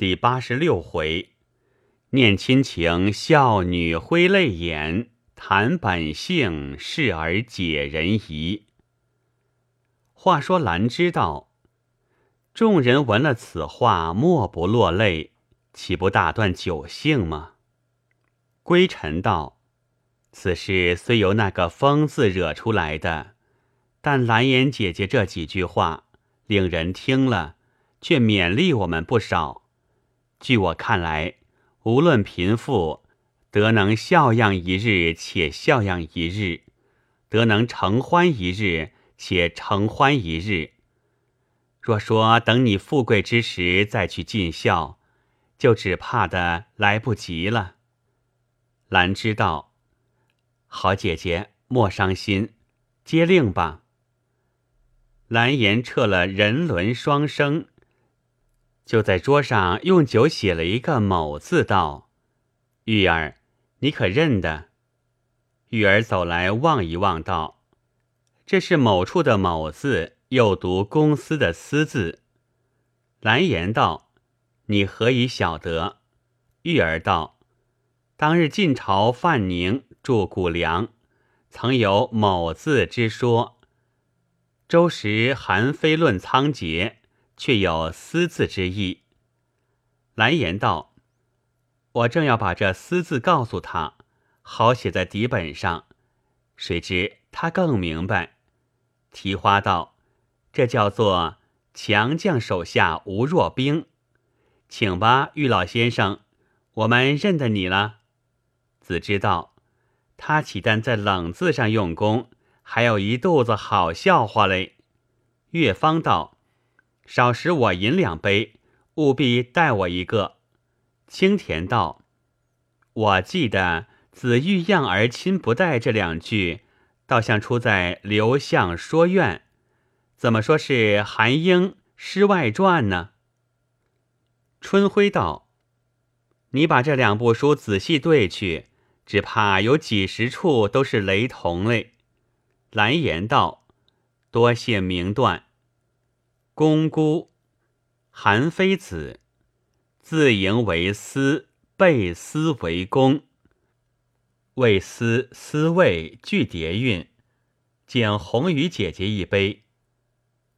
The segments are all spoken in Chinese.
第八十六回，念亲情，孝女挥泪眼；谈本性，事儿解人疑。话说兰知道，众人闻了此话，莫不落泪，岂不大断酒兴吗？归尘道：“此事虽由那个疯子惹出来的，但蓝颜姐姐这几句话，令人听了，却勉励我们不少。”据我看来，无论贫富，得能孝养一日，且孝养一日；得能承欢一日，且承欢一日。若说等你富贵之时再去尽孝，就只怕的来不及了。兰知道，好姐姐莫伤心，接令吧。蓝颜撤了人伦双生。就在桌上用酒写了一个“某”字，道：“玉儿，你可认得？”玉儿走来望一望，道：“这是某处的‘某’字，又读公司的‘私’字。”蓝颜道：“你何以晓得？”玉儿道：“当日晋朝范宁著谷梁，曾有‘某’字之说。周时韩非论仓颉。”却有“私”字之意。蓝颜道：“我正要把这‘私’字告诉他，好写在底本上。谁知他更明白。提花道：‘这叫做强将手下无弱兵。’请吧，玉老先生，我们认得你了。”子知道他岂但在冷字上用功，还有一肚子好笑话嘞。岳芳道。少时我饮两杯，务必带我一个。青田道：“我记得子欲养而亲不待这两句，倒像出在刘向说愿，怎么说是韩英诗外传呢？”春晖道：“你把这两部书仔细对去，只怕有几十处都是雷同嘞。”蓝颜道：“多谢明断。”公姑，韩非子，自营为私，背私为公。为私私位俱叠韵，敬红雨姐姐一杯。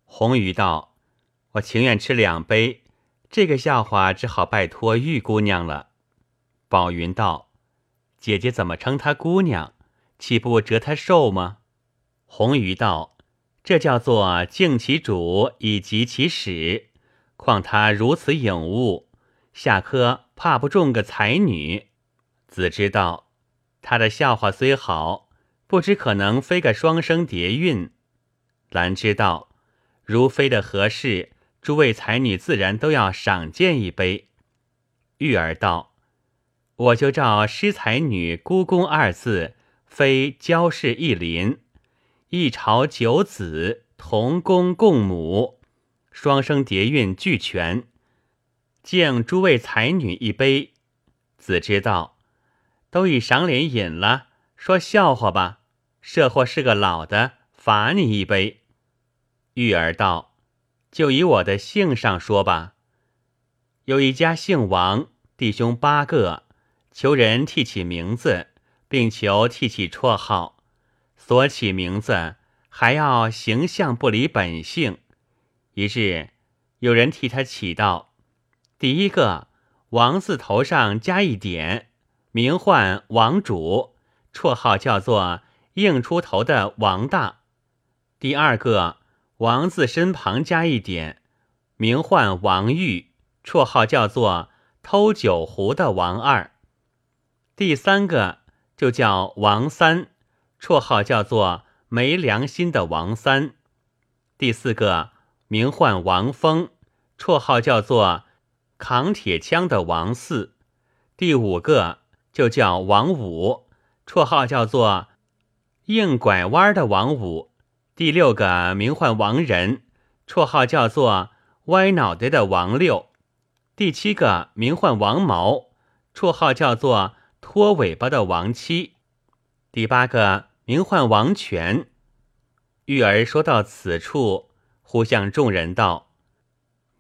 红雨道：“我情愿吃两杯，这个笑话只好拜托玉姑娘了。”宝云道：“姐姐怎么称她姑娘？岂不折她寿吗？”红鱼道。这叫做敬其主以及其始，况他如此颖悟，下科怕不中个才女。子知道他的笑话虽好，不知可能飞个双生叠韵。兰知道，如飞的合适，诸位才女自然都要赏鉴一杯。玉儿道：“我就照诗才女孤公二字，非娇氏一林。”一朝九子同公共母，双生叠韵俱全。敬诸位才女一杯。子之道，都已赏脸饮了，说笑话吧。设或是个老的，罚你一杯。玉儿道：“就以我的姓上说吧。有一家姓王，弟兄八个，求人替起名字，并求替起绰号。”所起名字还要形象不离本性。一日，有人替他起道：第一个王字头上加一点，名唤王主，绰号叫做硬出头的王大；第二个王字身旁加一点，名唤王玉，绰号叫做偷酒壶的王二；第三个就叫王三。绰号叫做没良心的王三，第四个名唤王峰，绰号叫做扛铁枪的王四，第五个就叫王五，绰号叫做硬拐弯的王五，第六个名唤王仁，绰号叫做歪脑袋的王六，第七个名唤王毛，绰号叫做拖尾巴的王七，第八个。名唤王权。玉儿说到此处，忽向众人道：“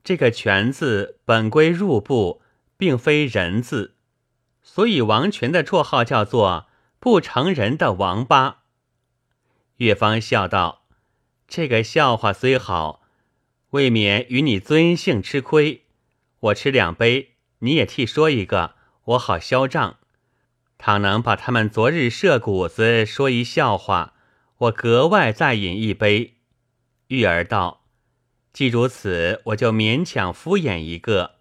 这个权字本归入部，并非人字，所以王权的绰号叫做不成人的王八。月芳笑道：“这个笑话虽好，未免与你尊姓吃亏。我吃两杯，你也替说一个，我好消账。倘能把他们昨日射谷子说一笑话，我格外再饮一杯。”玉儿道。既如此，我就勉强敷衍一个。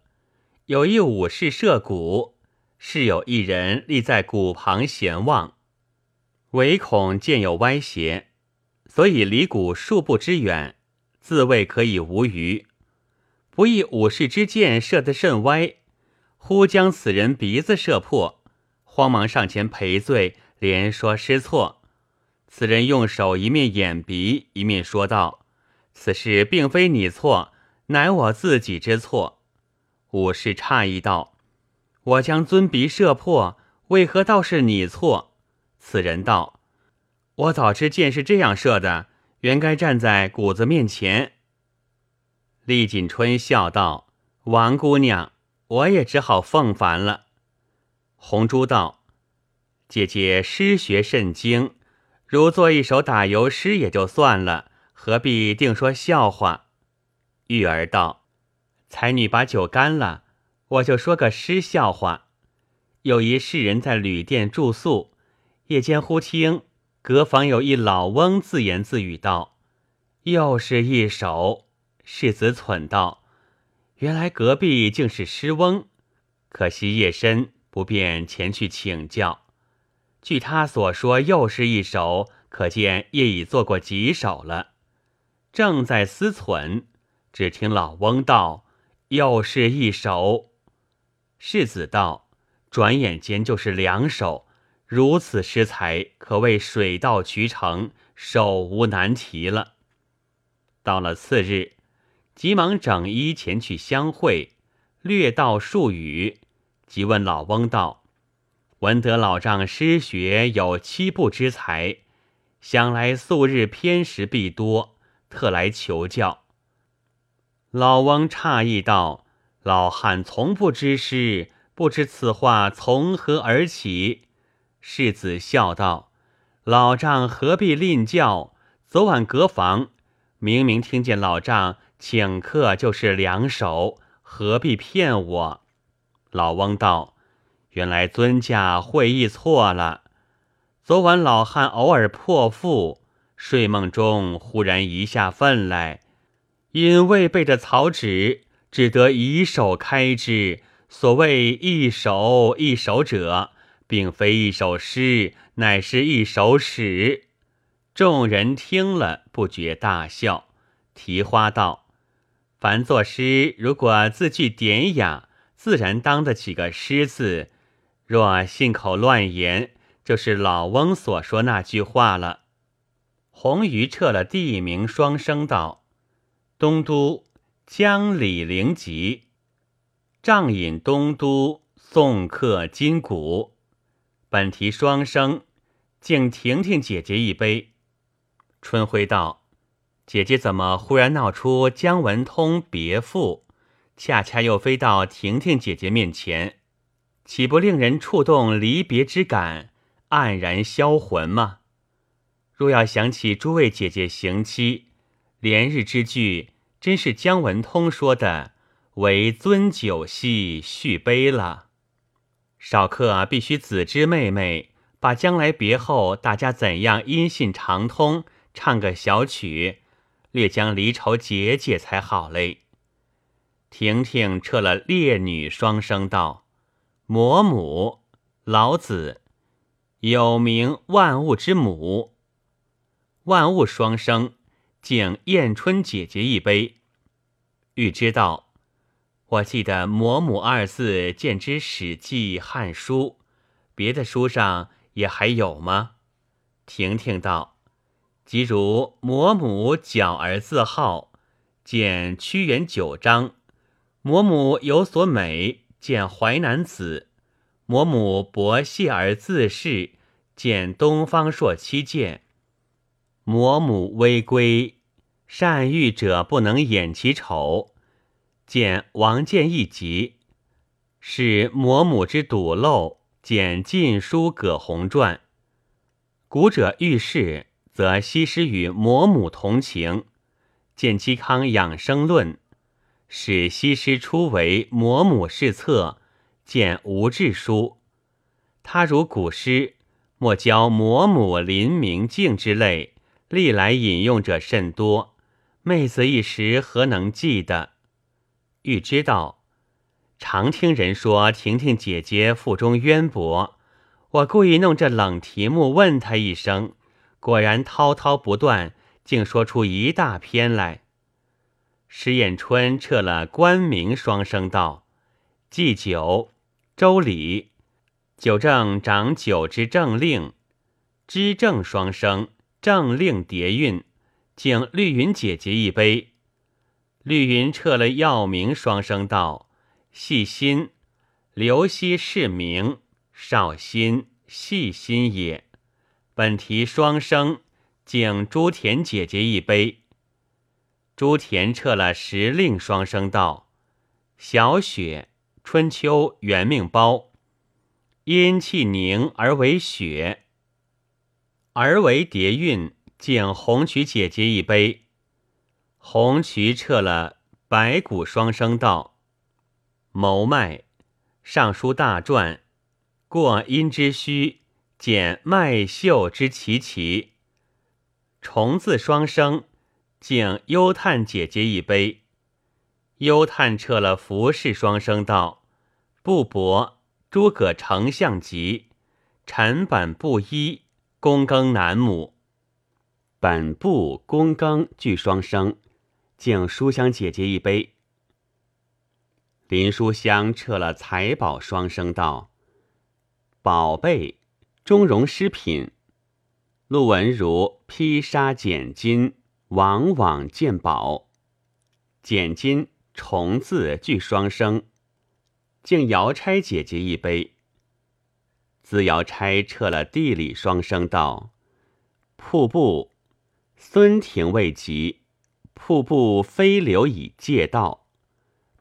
有一武士射谷，是有一人立在谷旁闲望，唯恐见有歪斜，所以离谷数步之远，自谓可以无虞。不意武士之箭射得甚歪，忽将此人鼻子射破，慌忙上前赔罪，连说失错。此人用手一面掩鼻，一面说道。此事并非你错，乃我自己之错。武士诧异道：“我将尊鼻射破，为何倒是你错？”此人道：“我早知箭是这样射的，原该站在谷子面前。”厉锦春笑道：“王姑娘，我也只好奉烦了。”红珠道：“姐姐诗学甚精，如做一首打油诗也就算了。”何必定说笑话？玉儿道：“才女把酒干了，我就说个诗笑话。有一世人在旅店住宿，夜间忽听隔房有一老翁自言自语道：‘又是一首。’世子忖道：‘原来隔壁竟是诗翁，可惜夜深不便前去请教。据他所说，又是一首，可见夜已做过几首了。’”正在思忖，只听老翁道：“又是一首。”世子道：“转眼间就是两首，如此诗才，可谓水到渠成，手无难题了。”到了次日，急忙整衣前去相会，略道数语，即问老翁道：“闻得老丈诗学有七步之才，想来素日偏食必多。”特来求教。老翁诧异道：“老汉从不知诗，不知此话从何而起。”世子笑道：“老丈何必吝教？昨晚隔房，明明听见老丈请客就是两手，何必骗我？”老翁道：“原来尊驾会意错了。昨晚老汉偶尔破腹。”睡梦中忽然一下愤来，因未备着草纸，只得以手开之。所谓一首一首者，并非一首诗，乃是一首史。众人听了，不觉大笑。提花道：“凡作诗，如果字句典雅，自然当得起个诗字；若信口乱言，就是老翁所说那句话了。”红鱼撤了地名双声道：“东都江里灵集，仗引东都送客金谷。本题双声，敬婷婷姐姐一杯。”春晖道：“姐姐怎么忽然闹出姜文通别赋，恰恰又飞到婷婷姐姐面前，岂不令人触动离别之感，黯然销魂吗？”若要想起诸位姐姐行期，连日之句，真是姜文通说的“为尊酒戏续杯”了。少客必须子之妹妹，把将来别后大家怎样音信长通，唱个小曲，略将离愁解解才好嘞。婷婷撤了烈女双声道：“魔母，老子有名万物之母。”万物双生，敬燕春姐姐一杯。欲知道，我记得“嬷母”二字见之《史记》《汉书》，别的书上也还有吗？婷婷道：“即如嬷母矫而自号，见屈原九章；嬷母有所美，见淮南子；嬷母薄谢而自恃，见东方朔七剑。”嬷母微归，善欲者不能掩其丑。见王建一集，是魔母之堵漏。见《晋书·葛洪传》，古者遇事，则西施与魔母同情。见嵇康养生论，使西施初为魔母侍侧。见吴志书，他如古诗，莫教魔母临明镜之类，历来引用者甚多。妹子一时何能记得？欲知道。常听人说婷婷姐姐腹中渊博，我故意弄这冷题目问她一声，果然滔滔不断，竟说出一大篇来。石彦春撤了官名双声道：“祭酒，周礼，九正掌酒之政令，知正双声，政令叠韵，敬绿云姐姐一杯。”绿云撤了药名双声道。细心，刘熙是名，少心细心也。本题双生，敬朱田姐姐一杯。朱田撤了时令双声道：小雪，春秋元命包，阴气凝而为雪，而为叠韵，敬红曲姐姐一杯。红渠撤了白骨双声道。谋脉，尚书大传，过阴之虚，减脉秀之奇奇。虫字双生，敬幽叹姐姐一杯。幽叹撤了服饰双生道，布帛诸葛丞相集，臣本布衣，躬耕南亩。本布躬耕俱双生，敬书香姐姐一杯。林书香撤了财宝双声道：“宝贝，中容诗品。”陆文如披纱剪金，往往见宝。简金重字俱双生，敬瑶钗姐姐一杯。自瑶钗撤了地理双声道：“瀑布，孙庭未及，瀑布飞流已借道。”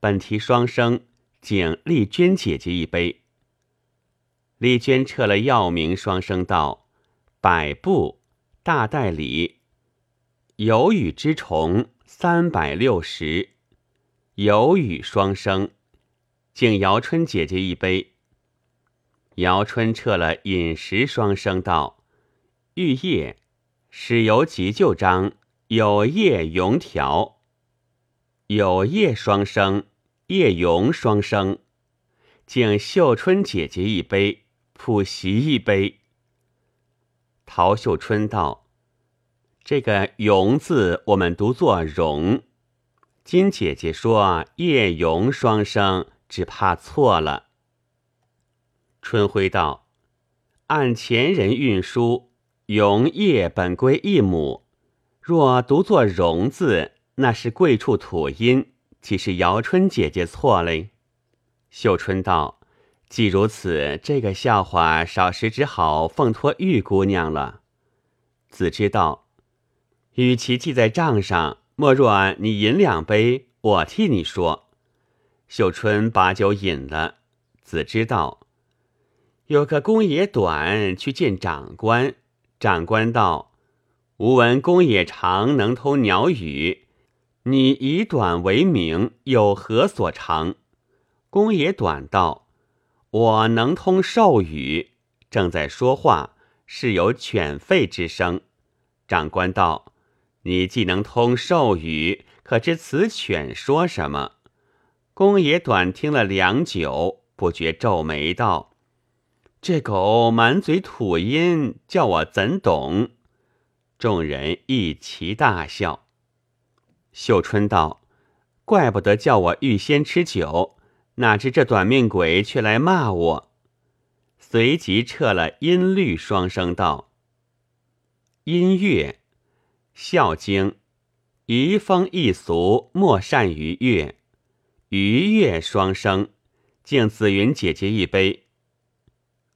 本题双生，敬丽娟姐姐一杯。丽娟撤了药名双生道：“百步大代理，有羽之虫三百六十。”有羽双生，敬姚春姐姐一杯。姚春撤了饮食双生道：“玉叶始由急救章，有叶永条。”有叶双生。叶咏双生，敬秀春姐姐一杯，普席一杯。陶秀春道：“这个‘荣’字，我们读作‘荣’。金姐姐说叶荣双生，只怕错了。”春晖道：“按前人运书，‘荣’叶本归一母，若读作‘荣’字，那是贵处土音。”岂是姚春姐姐错嘞？秀春道：“既如此，这个笑话少时只好奉托玉姑娘了。”子知道：“与其记在账上，莫若你饮两杯，我替你说。”秀春把酒饮了。子知道：“有个公爷短去见长官，长官道：‘吾闻公爷长能通鸟语。’”你以短为名，有何所长？公爷短道：“我能通兽语，正在说话，是有犬吠之声。”长官道：“你既能通兽语，可知此犬说什么？”公爷短听了良久，不觉皱眉道：“这狗满嘴土音，叫我怎懂？”众人一齐大笑。秀春道：“怪不得叫我预先吃酒，哪知这短命鬼却来骂我。”随即撤了音律双声道：“音乐，《孝经》，移风易俗，莫善于乐。愉悦双生，敬紫云姐姐一杯。”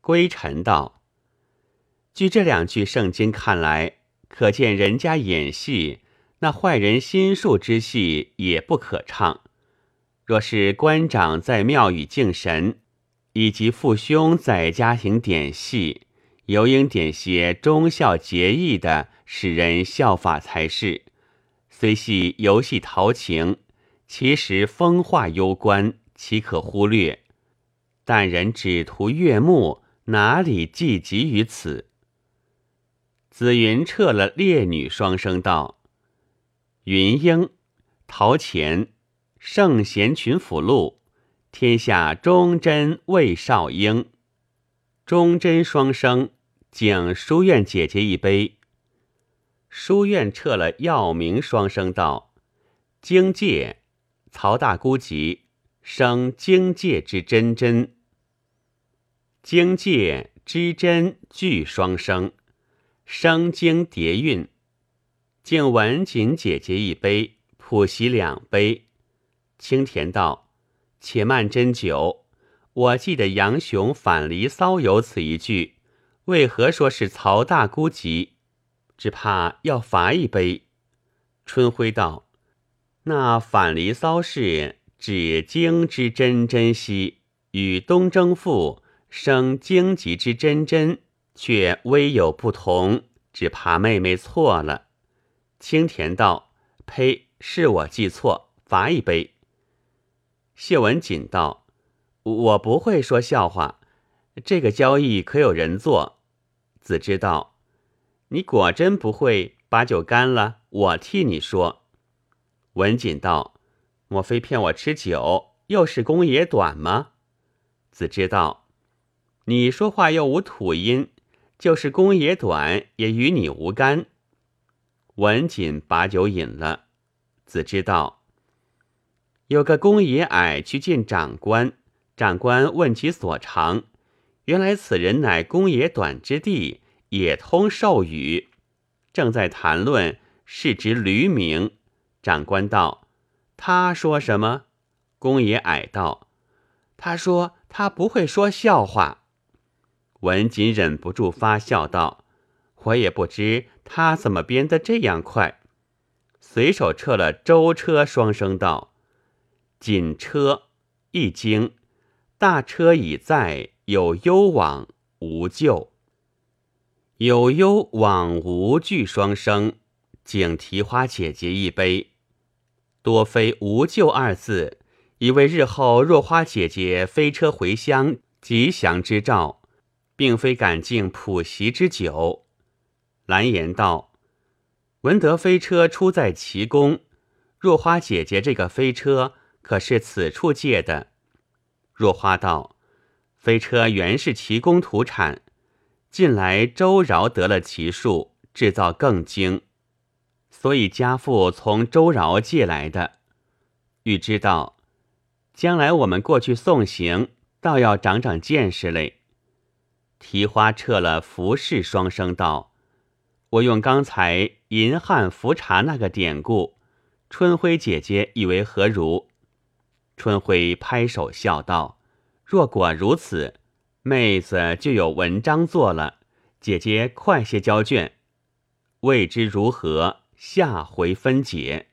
归尘道：“据这两句圣经看来，可见人家演戏。”那坏人心术之戏也不可唱，若是官长在庙宇敬神，以及父兄在家庭点戏，尤应点些忠孝节义的，使人效法才是。虽系游戏陶情，其实风化攸关，岂可忽略？但人只图悦目，哪里计及于此？紫云撤了烈女双声道：“云英，陶潜。”圣贤群辅录，天下忠贞魏少英，忠贞双生，敬书院姐姐一杯。书院撤了药名双声道：荆界，曹大姑集，生荆界之真真。荆界之真俱双生，生经叠韵，敬文锦姐姐一杯，普喜两杯。清甜道：“且慢斟酒。我记得杨雄《反离骚》有此一句，为何说是曹大姑集？只怕要罚一杯。”春晖道：“那《反离骚》是指荆之真真兮，与东征赋生荆棘之真真却微有不同，只怕妹妹错了。”青田道：“呸！是我记错，罚一杯。”谢文锦道：“我不会说笑话，这个交易可有人做？”子之道：“你果真不会把酒干了，我替你说。”文锦道：“莫非骗我吃酒？又是公爷短吗？”子之道：“你说话又无土音，就是公爷短也与你无干。”文锦把酒饮了。子之道。有个公爷矮去见长官，长官问其所长，原来此人乃公爷短之弟，也通授语。正在谈论，是值驴名。长官道：“他说什么？”公爷矮道：“他说他不会说笑话。”文锦忍不住发笑道：“我也不知他怎么编得这样快。”随手撤了舟车双声道。锦车一经，大车已在，有忧往无救。有忧往无惧双生，敬提花姐姐一杯。多非无救二字，以为日后若花姐姐飞车回乡吉祥之兆，并非赶敬普席之酒。蓝颜道：闻得飞车出在齐宫，若花姐姐这个飞车。可是此处借的。若花道，飞车原是奇工土产，近来周饶得了奇术，制造更精，所以家父从周饶借来的。欲知道，将来我们过去送行，倒要长长见识嘞。提花撤了服饰双声道：“我用刚才银汉服茶那个典故，春晖姐姐以为何如？”春晖拍手笑道：“若果如此，妹子就有文章做了。姐姐快些交卷，未知如何，下回分解。”